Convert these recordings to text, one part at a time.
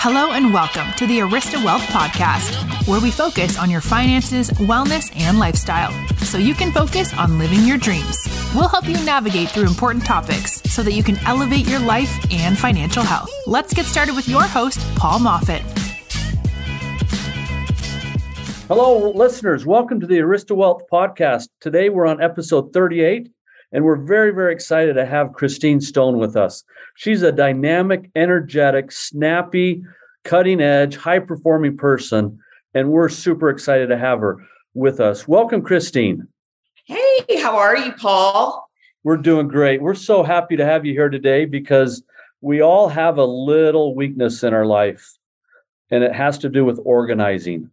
Hello and welcome to the Arista Wealth Podcast, where we focus on your finances, wellness, and lifestyle so you can focus on living your dreams. We'll help you navigate through important topics so that you can elevate your life and financial health. Let's get started with your host, Paul Moffat. Hello, listeners. Welcome to the Arista Wealth Podcast. Today we're on episode 38, and we're very, very excited to have Christine Stone with us. She's a dynamic, energetic, snappy, cutting edge, high performing person. And we're super excited to have her with us. Welcome, Christine. Hey, how are you, Paul? We're doing great. We're so happy to have you here today because we all have a little weakness in our life, and it has to do with organizing.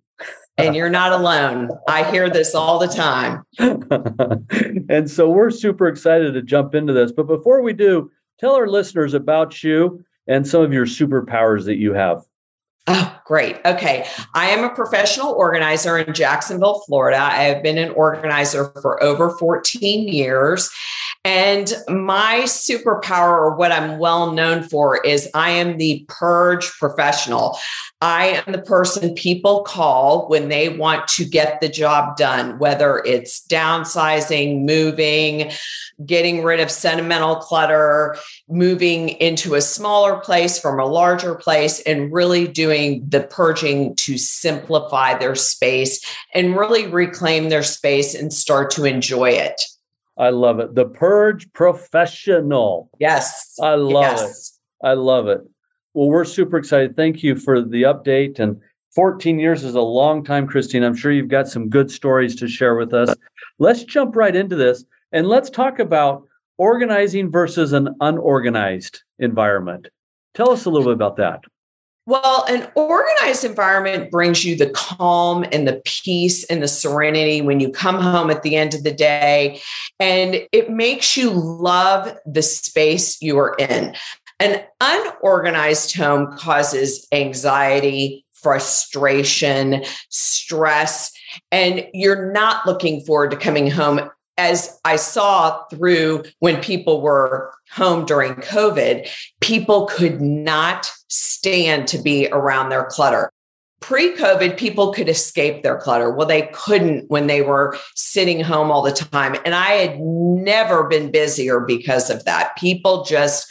And you're not alone. I hear this all the time. and so we're super excited to jump into this. But before we do, Tell our listeners about you and some of your superpowers that you have. Oh, great. Okay. I am a professional organizer in Jacksonville, Florida. I have been an organizer for over 14 years. And my superpower, or what I'm well known for, is I am the purge professional. I am the person people call when they want to get the job done, whether it's downsizing, moving, getting rid of sentimental clutter, moving into a smaller place from a larger place, and really doing the purging to simplify their space and really reclaim their space and start to enjoy it. I love it. The Purge Professional. Yes. I love yes. it. I love it. Well, we're super excited. Thank you for the update. And 14 years is a long time, Christine. I'm sure you've got some good stories to share with us. Let's jump right into this and let's talk about organizing versus an unorganized environment. Tell us a little bit about that. Well, an organized environment brings you the calm and the peace and the serenity when you come home at the end of the day. And it makes you love the space you are in. An unorganized home causes anxiety, frustration, stress, and you're not looking forward to coming home as I saw through when people were home during COVID, people could not stand to be around their clutter. Pre COVID, people could escape their clutter. Well, they couldn't when they were sitting home all the time. And I had never been busier because of that. People just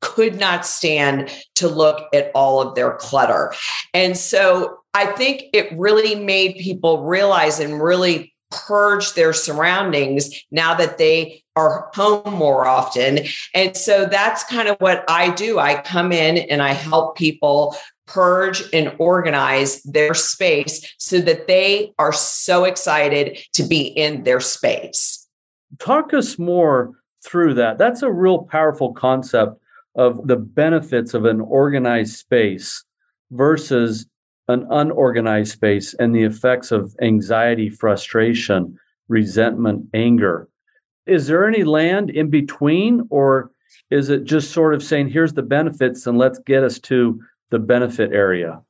could not stand to look at all of their clutter. And so I think it really made people realize and really purge their surroundings now that they are home more often. And so that's kind of what I do. I come in and I help people purge and organize their space so that they are so excited to be in their space. Talk us more through that. That's a real powerful concept of the benefits of an organized space versus an unorganized space and the effects of anxiety, frustration, resentment, anger. Is there any land in between, or is it just sort of saying, here's the benefits and let's get us to the benefit area?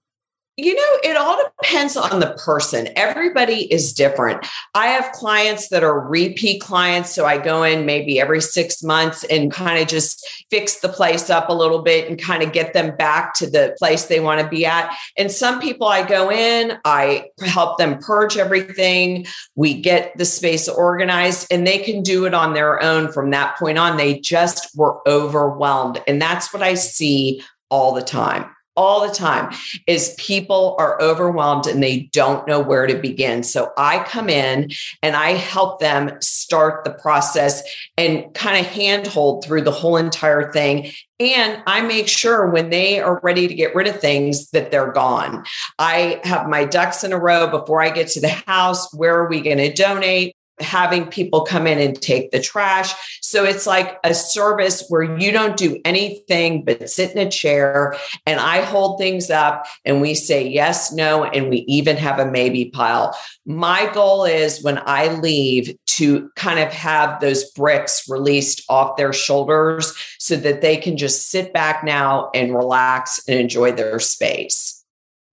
You know, it all depends on the person. Everybody is different. I have clients that are repeat clients. So I go in maybe every six months and kind of just fix the place up a little bit and kind of get them back to the place they want to be at. And some people I go in, I help them purge everything. We get the space organized and they can do it on their own from that point on. They just were overwhelmed. And that's what I see all the time all the time is people are overwhelmed and they don't know where to begin. So I come in and I help them start the process and kind of handhold through the whole entire thing. And I make sure when they are ready to get rid of things that they're gone. I have my ducks in a row before I get to the house. Where are we going to donate? Having people come in and take the trash. So it's like a service where you don't do anything but sit in a chair and I hold things up and we say yes, no, and we even have a maybe pile. My goal is when I leave to kind of have those bricks released off their shoulders so that they can just sit back now and relax and enjoy their space.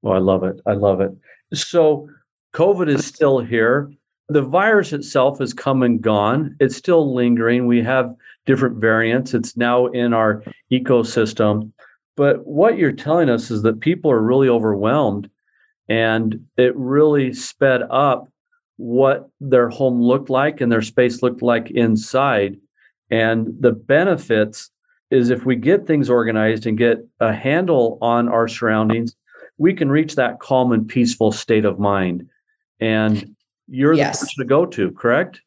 Well, I love it. I love it. So COVID is still here the virus itself has come and gone. It's still lingering. We have different variants. It's now in our ecosystem. But what you're telling us is that people are really overwhelmed and it really sped up what their home looked like and their space looked like inside. And the benefits is if we get things organized and get a handle on our surroundings, we can reach that calm and peaceful state of mind. And you're yes. the person to go to, correct?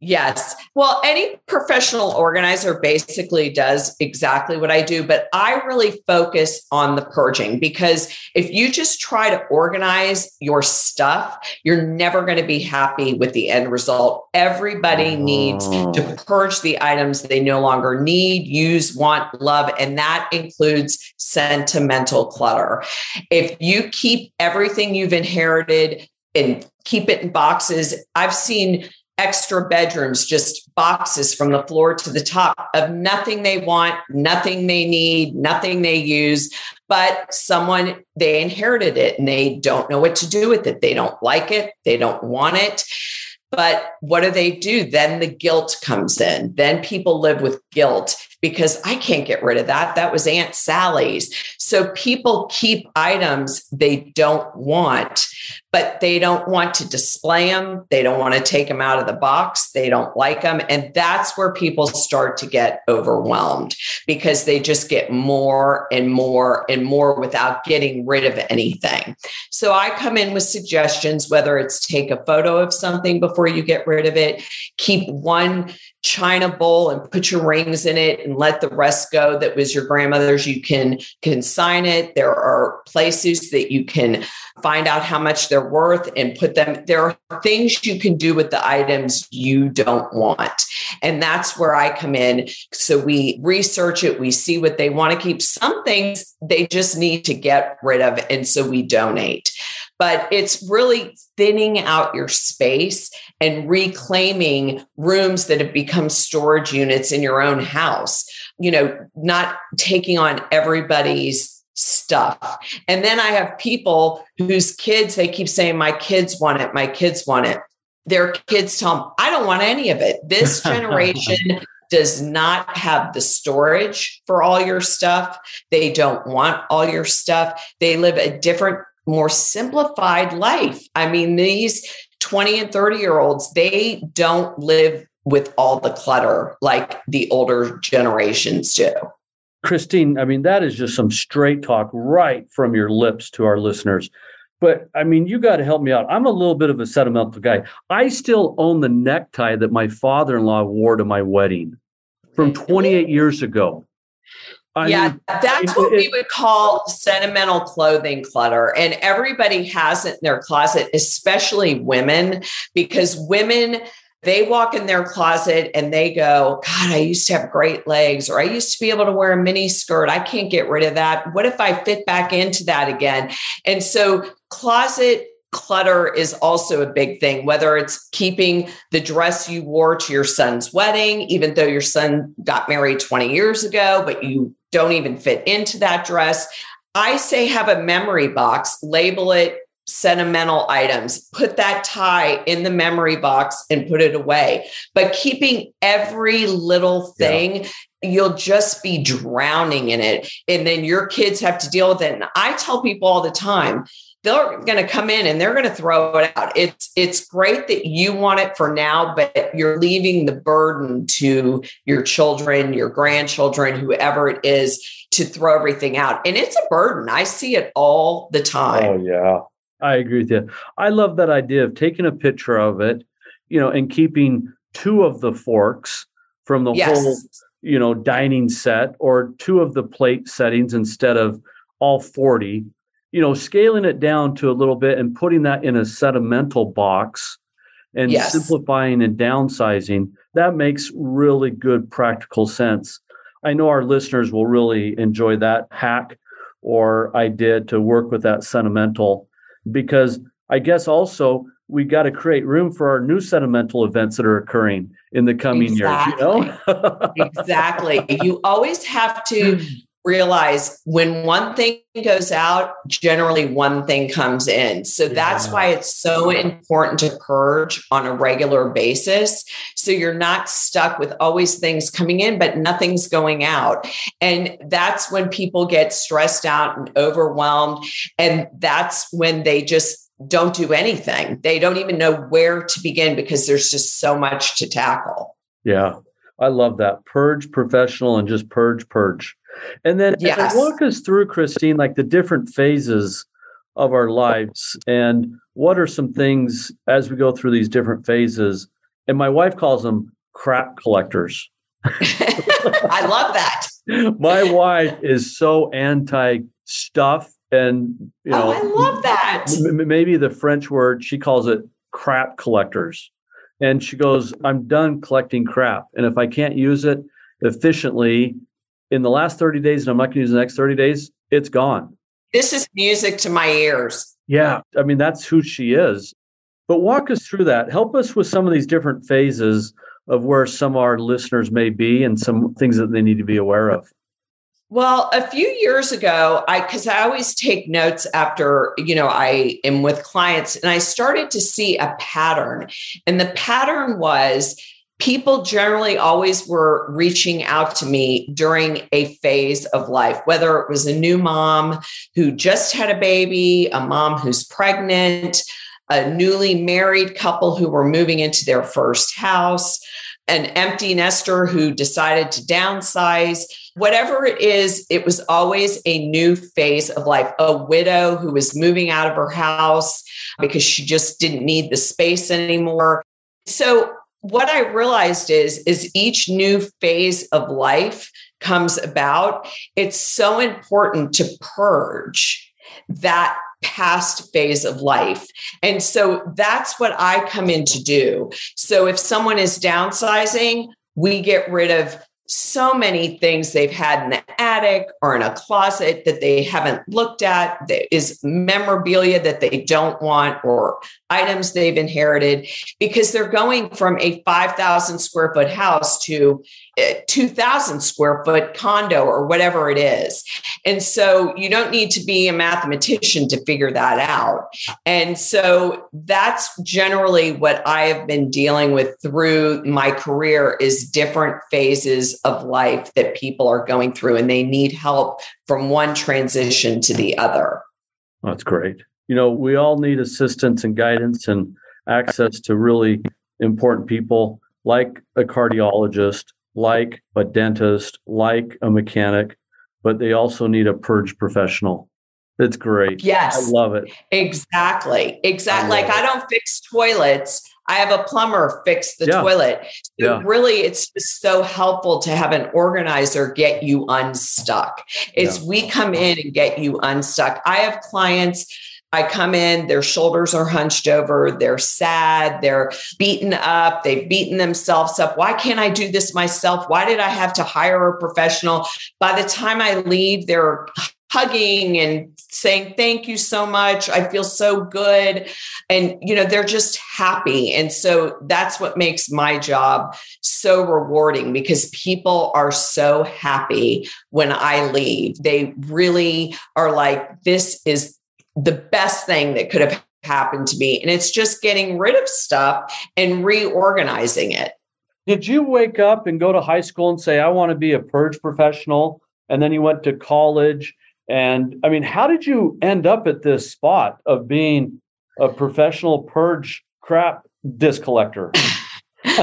Yes. Well, any professional organizer basically does exactly what I do, but I really focus on the purging because if you just try to organize your stuff, you're never going to be happy with the end result. Everybody needs to oh. purge the items they no longer need, use, want, love, and that includes sentimental clutter. If you keep everything you've inherited and keep it in boxes, I've seen extra bedrooms, just boxes from the floor to the top of nothing they want, nothing they need, nothing they use, but someone they inherited it and they don't know what to do with it. They don't like it, they don't want it. But what do they do? Then the guilt comes in. Then people live with guilt because I can't get rid of that. That was Aunt Sally's. So people keep items they don't want, but they don't want to display them. They don't want to take them out of the box. They don't like them. And that's where people start to get overwhelmed because they just get more and more and more without getting rid of anything. So I come in with suggestions, whether it's take a photo of something before you get rid of it, keep one china bowl and put your rings in it and let the rest go that was your grandmother's you can consign it. There are places that you can find out how much they're worth and put them there are things you can do with the items you don't want. And that's where i come in. So we research it we see what they want to keep. Some things they just need to get rid of and so we donate but it's really thinning out your space and reclaiming rooms that have become storage units in your own house, you know, not taking on everybody's stuff. And then I have people whose kids, they keep saying, My kids want it, my kids want it. Their kids tell them, I don't want any of it. This generation does not have the storage for all your stuff. They don't want all your stuff. They live a different more simplified life. I mean, these 20 and 30 year olds, they don't live with all the clutter like the older generations do. Christine, I mean, that is just some straight talk right from your lips to our listeners. But I mean, you got to help me out. I'm a little bit of a sentimental guy. I still own the necktie that my father in law wore to my wedding from 28 years ago. I yeah, mean, that's what it, we would call sentimental clothing clutter. And everybody has it in their closet, especially women, because women, they walk in their closet and they go, God, I used to have great legs, or I used to be able to wear a mini skirt. I can't get rid of that. What if I fit back into that again? And so, closet clutter is also a big thing, whether it's keeping the dress you wore to your son's wedding, even though your son got married 20 years ago, but you don't even fit into that dress. I say have a memory box, label it sentimental items, put that tie in the memory box and put it away. But keeping every little thing, yeah. you'll just be drowning in it. And then your kids have to deal with it. And I tell people all the time, they're going to come in and they're going to throw it out. It's it's great that you want it for now, but you're leaving the burden to your children, your grandchildren, whoever it is, to throw everything out. And it's a burden. I see it all the time. Oh yeah, I agree with you. I love that idea of taking a picture of it, you know, and keeping two of the forks from the yes. whole, you know, dining set, or two of the plate settings instead of all forty you know, scaling it down to a little bit and putting that in a sentimental box and yes. simplifying and downsizing, that makes really good practical sense. I know our listeners will really enjoy that hack or idea to work with that sentimental because I guess also we got to create room for our new sentimental events that are occurring in the coming exactly. years. You know? exactly. You always have to realize when one thing goes out, generally one thing comes in. So yeah. that's why it's so important to purge on a regular basis. So you're not stuck with always things coming in, but nothing's going out. And that's when people get stressed out and overwhelmed. And that's when they just don't do anything. They don't even know where to begin because there's just so much to tackle. Yeah. I love that. Purge professional and just purge, purge. And then, yes. walk us through, Christine, like the different phases of our lives and what are some things as we go through these different phases. And my wife calls them crap collectors. I love that. my wife is so anti stuff and you oh, know oh, i love that m- maybe the french word she calls it crap collectors and she goes i'm done collecting crap and if i can't use it efficiently in the last 30 days and i'm not going to use the next 30 days it's gone. This is music to my ears. Yeah i mean that's who she is. But walk us through that. Help us with some of these different phases of where some of our listeners may be and some things that they need to be aware of. Well, a few years ago, I because I always take notes after, you know, I am with clients and I started to see a pattern. And the pattern was people generally always were reaching out to me during a phase of life, whether it was a new mom who just had a baby, a mom who's pregnant, a newly married couple who were moving into their first house, an empty nester who decided to downsize whatever it is, it was always a new phase of life. A widow who was moving out of her house because she just didn't need the space anymore. So what I realized is is each new phase of life comes about, it's so important to purge that past phase of life. And so that's what I come in to do. So if someone is downsizing, we get rid of so many things they've had in the attic or in a closet that they haven't looked at that is memorabilia that they don't want or items they've inherited because they're going from a 5000 square foot house to 2000 square foot condo or whatever it is. And so you don't need to be a mathematician to figure that out. And so that's generally what I have been dealing with through my career is different phases of life that people are going through and they need help from one transition to the other. That's great. You know, we all need assistance and guidance and access to really important people like a cardiologist like a dentist, like a mechanic, but they also need a purge professional. It's great. Yes. I love it. Exactly. Exactly. I like it. I don't fix toilets. I have a plumber fix the yeah. toilet. So yeah. really, it's just so helpful to have an organizer get you unstuck. It's yeah. we come in and get you unstuck. I have clients I come in, their shoulders are hunched over, they're sad, they're beaten up, they've beaten themselves up. Why can't I do this myself? Why did I have to hire a professional? By the time I leave, they're hugging and saying thank you so much i feel so good and you know they're just happy and so that's what makes my job so rewarding because people are so happy when i leave they really are like this is the best thing that could have happened to me. And it's just getting rid of stuff and reorganizing it. Did you wake up and go to high school and say, I want to be a purge professional? And then you went to college. And I mean, how did you end up at this spot of being a professional purge crap disc collector?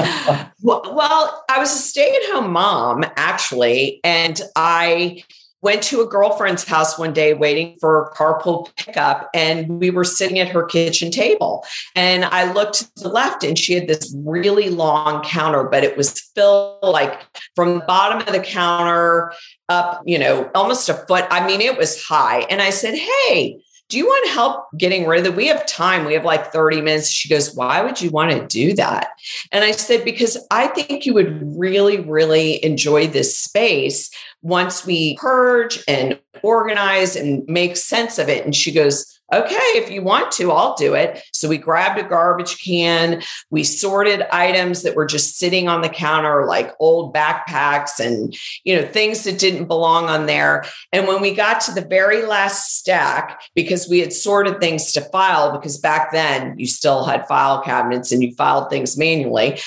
well, well, I was a stay at home mom, actually. And I went to a girlfriend's house one day waiting for carpool pickup and we were sitting at her kitchen table. And i looked to the left and she had this really long counter but it was filled like from the bottom of the counter up you know almost a foot. I mean it was high. And i said hey do you want to help getting rid of it? We have time. We have like 30 minutes. She goes, Why would you want to do that? And I said, Because I think you would really, really enjoy this space once we purge and organize and make sense of it. And she goes, okay, if you want to, I'll do it. So we grabbed a garbage can. We sorted items that were just sitting on the counter, like old backpacks and, you know, things that didn't belong on there. And when we got to the very last stack, because we had sorted things to file, because back then you still had file cabinets and you filed things manually.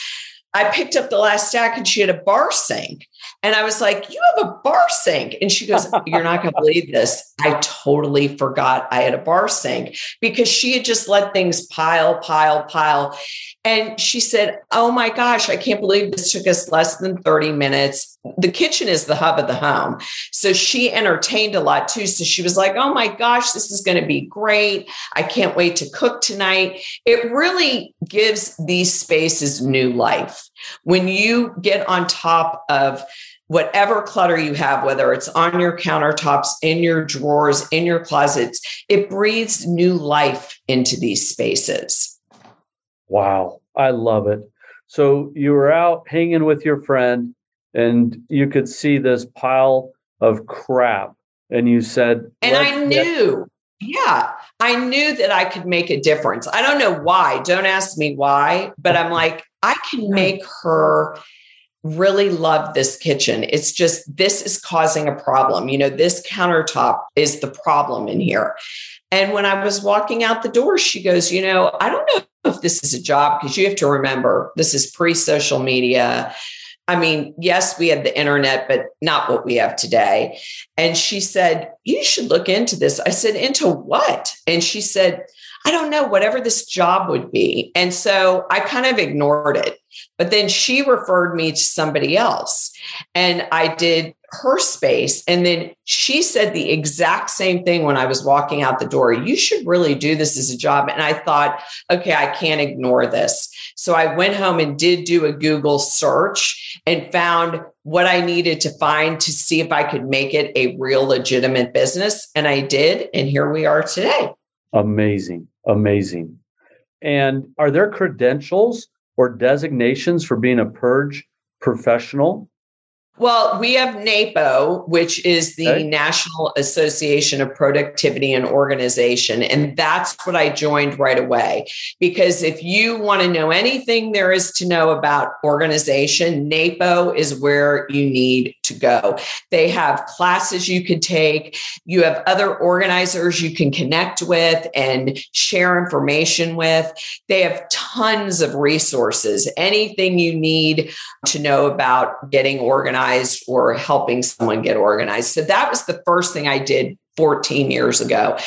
I picked up the last stack and she had a bar sink. And I was like, You have a bar sink. And she goes, You're not going to believe this. I totally forgot I had a bar sink because she had just let things pile, pile, pile. And she said, Oh my gosh, I can't believe this took us less than 30 minutes. The kitchen is the hub of the home. So she entertained a lot too. So she was like, Oh my gosh, this is going to be great. I can't wait to cook tonight. It really gives these spaces new life. When you get on top of whatever clutter you have, whether it's on your countertops, in your drawers, in your closets, it breathes new life into these spaces. Wow, I love it. So you were out hanging with your friend and you could see this pile of crap and you said and i knew yeah i knew that i could make a difference i don't know why don't ask me why but i'm like i can make her really love this kitchen. It's just this is causing a problem. You know, this countertop is the problem in here. And when I was walking out the door, she goes, You know, I don't know if this is a job because you have to remember this is pre social media. I mean, yes, we had the internet, but not what we have today. And she said, You should look into this. I said, Into what? And she said, I don't know, whatever this job would be. And so I kind of ignored it. But then she referred me to somebody else and I did her space. And then she said the exact same thing when I was walking out the door. You should really do this as a job. And I thought, okay, I can't ignore this. So I went home and did do a Google search and found what I needed to find to see if I could make it a real legitimate business. And I did. And here we are today. Amazing. Amazing. And are there credentials or designations for being a purge professional? Well, we have NAPO, which is the okay. National Association of Productivity and Organization. And that's what I joined right away. Because if you want to know anything there is to know about organization, NAPO is where you need to go. They have classes you could take, you have other organizers you can connect with and share information with. They have tons of resources, anything you need to know about getting organized organized or helping someone get organized. So that was the first thing I did 14 years ago.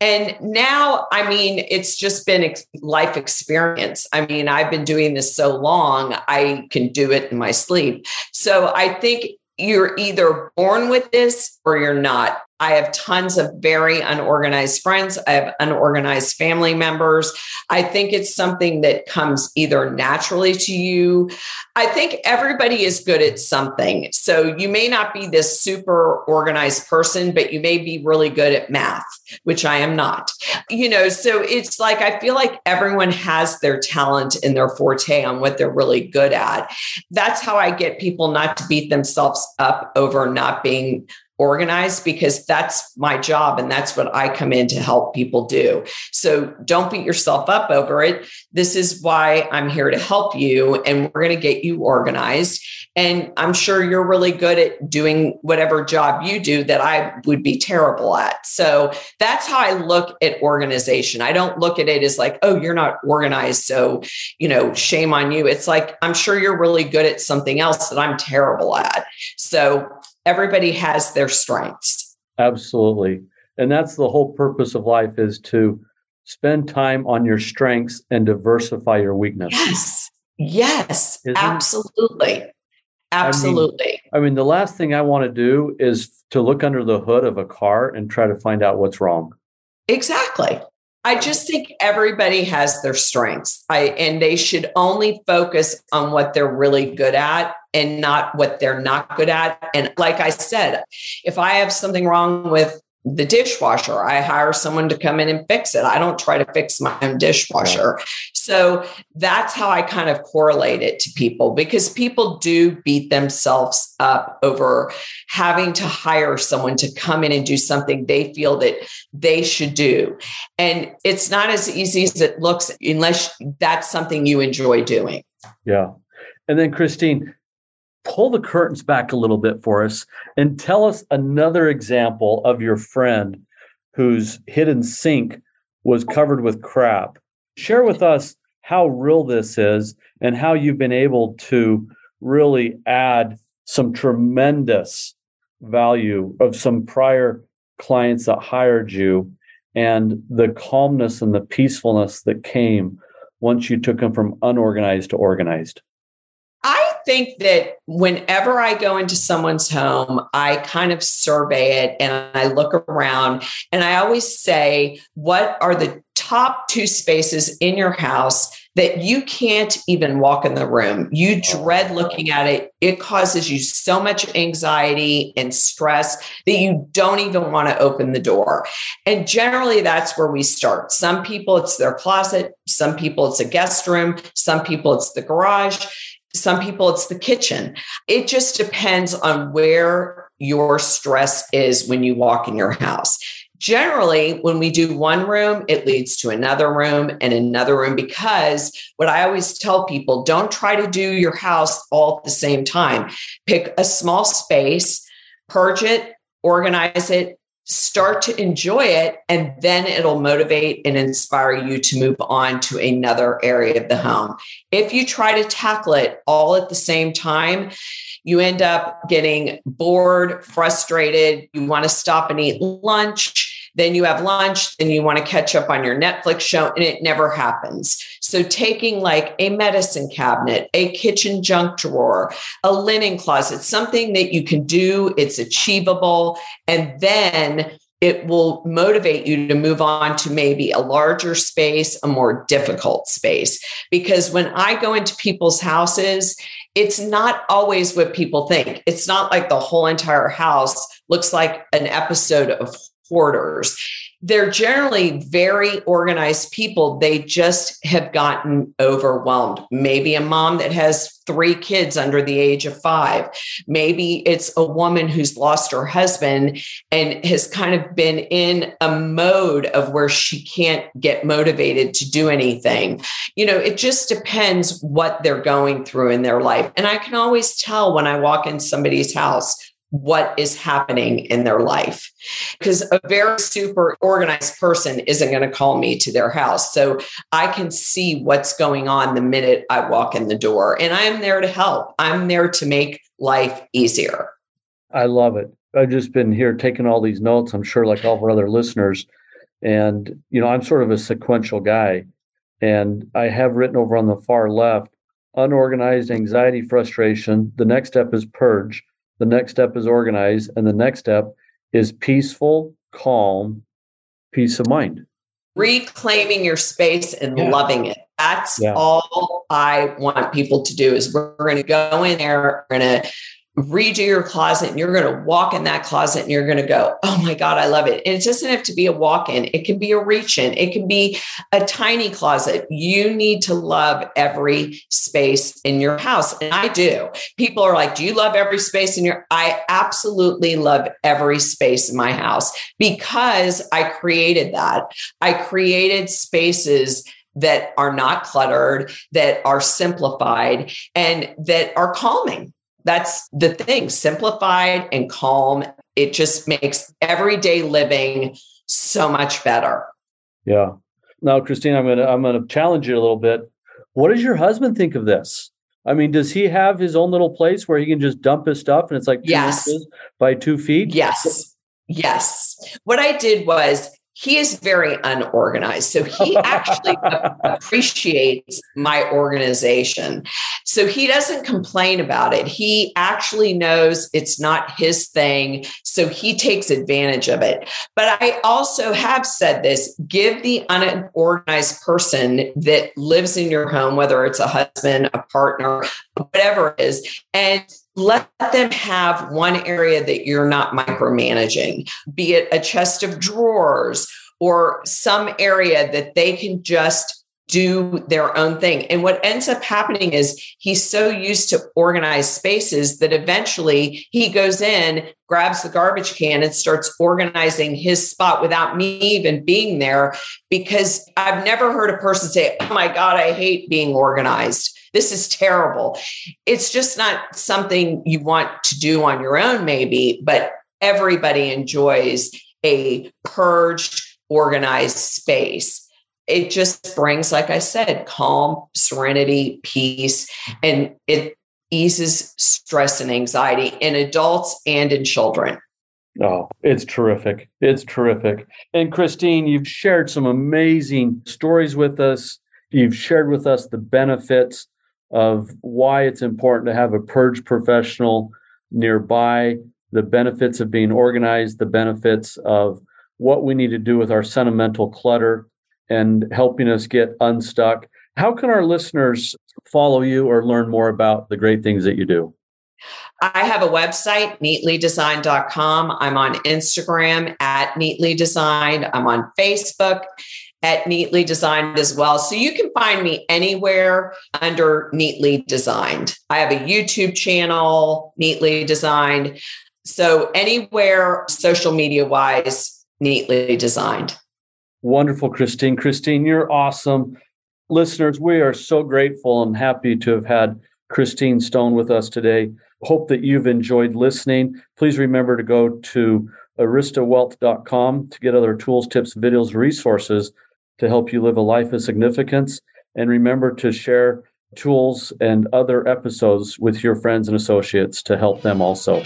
And now, I mean, it's just been ex- life experience. I mean, I've been doing this so long, I can do it in my sleep. So I think you're either born with this or you're not. I have tons of very unorganized friends. I have unorganized family members. I think it's something that comes either naturally to you. I think everybody is good at something. So you may not be this super organized person, but you may be really good at math, which I am not. You know, so it's like I feel like everyone has their talent and their forte on what they're really good at. That's how I get people not to beat themselves up over not being organized because that's my job and that's what I come in to help people do. So don't beat yourself up over it. This is why I'm here to help you and we're going to get you organized. And I'm sure you're really good at doing whatever job you do that I would be terrible at. So that's how I look at organization. I don't look at it as like, oh, you're not organized. So, you know, shame on you. It's like, I'm sure you're really good at something else that I'm terrible at. So everybody has their strengths. Absolutely. And that's the whole purpose of life is to spend time on your strengths and diversify your weaknesses. Yes. Yes. Isn't, absolutely. Absolutely. I mean, I mean, the last thing I want to do is to look under the hood of a car and try to find out what's wrong. Exactly. I just think everybody has their strengths. I and they should only focus on what they're really good at and not what they're not good at. And like I said, if I have something wrong with the dishwasher. I hire someone to come in and fix it. I don't try to fix my own dishwasher. So that's how I kind of correlate it to people because people do beat themselves up over having to hire someone to come in and do something they feel that they should do. And it's not as easy as it looks unless that's something you enjoy doing. Yeah. And then, Christine, pull the curtains back a little bit for us and tell us another example of your friend whose hidden sink was covered with crap. Share with us how real this is and how you've been able to really add some tremendous value of some prior clients that hired you and the calmness and the peacefulness that came once you took them from unorganized to organized think that whenever I go into someone's home, I kind of survey it and I look around and I always say, what are the top two spaces in your house that you can't even walk in the room? You oh, dread looking at it. It causes you so much anxiety and stress that you don't even want to open the door. And generally, that's where we start. Some people, it's their closet. Some people, it's a guest room. Some people, it's the garage some people, it's the kitchen. It just depends on where your stress is when you walk in your house. Generally, when we do one room, it leads to another room and another room because what I always tell people don't try to do your house all at the same time. Pick a small space, purge it, organize it, start to enjoy it and then it'll motivate and inspire you to move on to another area of the home. If you try to tackle it all at the same time, you end up getting bored, frustrated, you want to stop and eat lunch then you have lunch, then you want to catch up on your Netflix show, and it never happens. So, taking like a medicine cabinet, a kitchen junk drawer, a linen closet, something that you can do, it's achievable, and then it will motivate you to move on to maybe a larger space, a more difficult space. Because when I go into people's houses, it's not always what people think. It's not like the whole entire house looks like an episode of hoarders. They're generally very organized people. They just have gotten overwhelmed. Maybe a mom that has three kids under the age of five. Maybe it's a woman who's lost her husband and has kind of been in a mode of where she can't get motivated to do anything. You know, it just depends what they're going through in their life. And I can always tell when I walk in somebody's house what is happening in their life. Because a very super organized person isn't going to call me to their house. So I can see what's going on the minute I walk in the door. And I'm there to help, I'm there to make life easier. I love it. I've just been here taking all these notes, I'm sure, like all of our other listeners. And, you know, I'm sort of a sequential guy. And I have written over on the far left unorganized anxiety, frustration. The next step is purge the next step is organize. And the next step is peaceful, calm, peace of mind. Reclaiming your space and yeah. loving it. That's yeah. all I want people to do is we're, we're going to go in there, we're going to redo your closet and you're going to walk in that closet and you're going to go, Oh my God, I love it. And it doesn't have to be a walk in, it can be a reach in, it can be a tiny closet. You need to love every space in your house. And I do. People are like, Do you love every space in your? I absolutely love every space in my house because I created that. I created spaces that are not cluttered, that are simplified, and that are calming that's the thing simplified and calm. It just makes everyday living so much better. Yeah. Now, Christine, I'm gonna I'm gonna challenge you a little bit. What does your husband think of this? I mean, does he have his own little place where he can just dump his stuff and it's like two yes. by two feet? Yes. Yes. What I did was he is very unorganized. So he actually appreciates my organization. So he doesn't complain about it. He actually knows it's not his thing. So he takes advantage of it. But I also have said this give the unorganized person that lives in your home, whether it's a husband, a partner, whatever it is, and let them have one area that you're not micromanaging, be it a chest of drawers or some area that they can just do their own thing. And what ends up happening is he's so used to organized spaces that eventually he goes in, grabs the garbage can, and starts organizing his spot without me even being there. Because I've never heard a person say, Oh my God, I hate being organized. This is terrible. It's just not something you want to do on your own, maybe, but everybody enjoys a purged, organized space it just brings, like I said, calm, serenity, peace, and it eases stress and anxiety in adults and in children. Oh, it's terrific. It's terrific. And Christine, you've shared some amazing stories with us. You've shared with us the benefits of why it's important to have a purge professional nearby, the benefits of being organized, the benefits of what we need to do with our sentimental clutter and helping us get unstuck. How can our listeners follow you or learn more about the great things that you do? I have a website, neatlydesign.com. I'm on Instagram at Neatly Designed. I'm on Facebook at Neatly Designed as well. So you can find me anywhere under Neatly Designed. I have a YouTube channel, Neatly Designed. So anywhere social media wise, Neatly Designed. Wonderful, Christine. Christine, you're awesome. Listeners, we are so grateful and happy to have had Christine Stone with us today. Hope that you've enjoyed listening. Please remember to go to aristawealth.com to get other tools, tips, videos, resources to help you live a life of significance. And remember to share tools and other episodes with your friends and associates to help them also.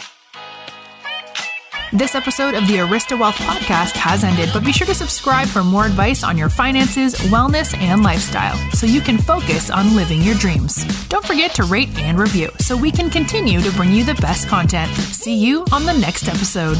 This episode of the Arista Wealth podcast has ended, but be sure to subscribe for more advice on your finances, wellness, and lifestyle so you can focus on living your dreams. Don't forget to rate and review so we can continue to bring you the best content. See you on the next episode.